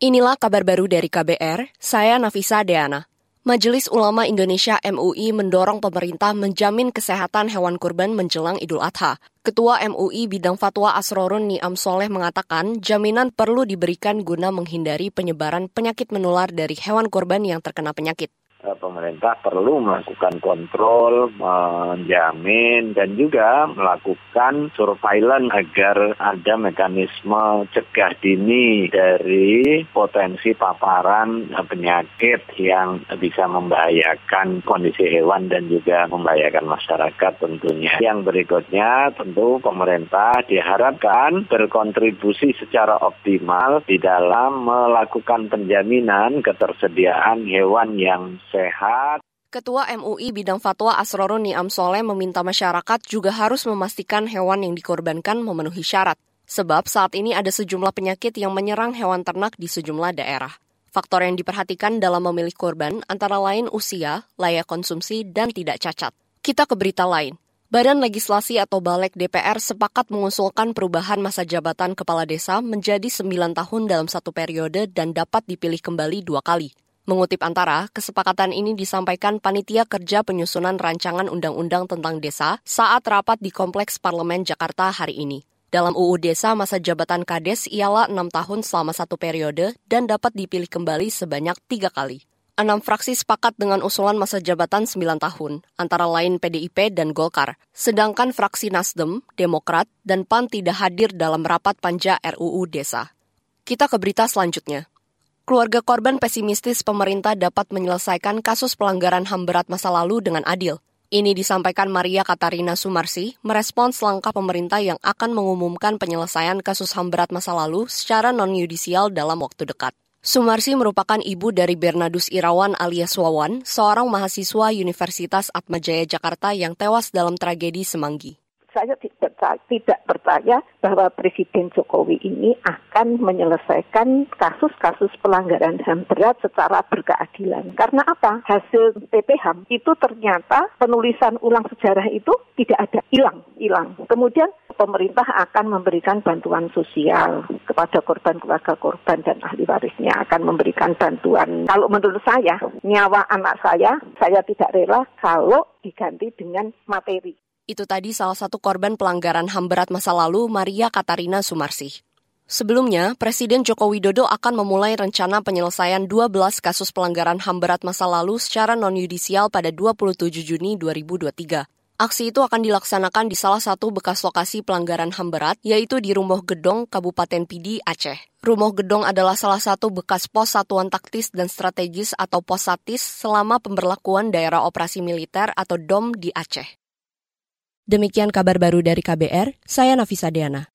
Inilah kabar baru dari KBR, saya Nafisa Deana. Majelis Ulama Indonesia MUI mendorong pemerintah menjamin kesehatan hewan kurban menjelang Idul Adha. Ketua MUI bidang fatwa Asrorun Niam Soleh mengatakan jaminan perlu diberikan guna menghindari penyebaran penyakit menular dari hewan kurban yang terkena penyakit. Eh, pemerintah perlu melakukan kontrol, menjamin, dan juga melakukan surveillance agar ada mekanisme cegah dini dari potensi paparan penyakit yang bisa membahayakan kondisi hewan dan juga membahayakan masyarakat tentunya. Yang berikutnya tentu pemerintah diharapkan berkontribusi secara optimal di dalam melakukan penjaminan ketersediaan hewan yang sehat. Ketua MUI bidang fatwa Asrorun Niam Soleh meminta masyarakat juga harus memastikan hewan yang dikorbankan memenuhi syarat. Sebab saat ini ada sejumlah penyakit yang menyerang hewan ternak di sejumlah daerah. Faktor yang diperhatikan dalam memilih korban antara lain usia, layak konsumsi, dan tidak cacat. Kita ke berita lain. Badan Legislasi atau Balek DPR sepakat mengusulkan perubahan masa jabatan kepala desa menjadi 9 tahun dalam satu periode dan dapat dipilih kembali dua kali. Mengutip Antara, kesepakatan ini disampaikan Panitia Kerja Penyusunan Rancangan Undang-Undang tentang Desa saat rapat di Kompleks Parlemen Jakarta hari ini. Dalam UU Desa, masa jabatan Kades ialah enam tahun selama satu periode dan dapat dipilih kembali sebanyak tiga kali. Enam fraksi sepakat dengan usulan masa jabatan 9 tahun, antara lain PDIP dan Golkar. Sedangkan fraksi Nasdem, Demokrat, dan PAN tidak hadir dalam rapat panja RUU Desa. Kita ke berita selanjutnya. Keluarga korban pesimistis pemerintah dapat menyelesaikan kasus pelanggaran HAM berat masa lalu dengan adil. Ini disampaikan Maria Katarina Sumarsi, merespons langkah pemerintah yang akan mengumumkan penyelesaian kasus HAM berat masa lalu secara non-yudisial dalam waktu dekat. Sumarsi merupakan ibu dari Bernadus Irawan alias Wawan, seorang mahasiswa Universitas Atmajaya Jakarta yang tewas dalam tragedi Semanggi saya tidak percaya bahwa Presiden Jokowi ini akan menyelesaikan kasus-kasus pelanggaran HAM berat secara berkeadilan. Karena apa? Hasil PPHAM itu ternyata penulisan ulang sejarah itu tidak ada, hilang, hilang. Kemudian pemerintah akan memberikan bantuan sosial kepada korban keluarga korban dan ahli warisnya akan memberikan bantuan. Kalau menurut saya, nyawa anak saya, saya tidak rela kalau diganti dengan materi. Itu tadi salah satu korban pelanggaran HAM berat masa lalu, Maria Katarina Sumarsih. Sebelumnya, Presiden Joko Widodo akan memulai rencana penyelesaian 12 kasus pelanggaran HAM berat masa lalu secara non-yudisial pada 27 Juni 2023. Aksi itu akan dilaksanakan di salah satu bekas lokasi pelanggaran HAM berat, yaitu di Rumoh Gedong, Kabupaten Pidi, Aceh. Rumoh Gedong adalah salah satu bekas pos satuan taktis dan strategis atau posatis selama pemberlakuan daerah operasi militer atau DOM di Aceh. Demikian kabar baru dari KBR, saya Nafisa Deana.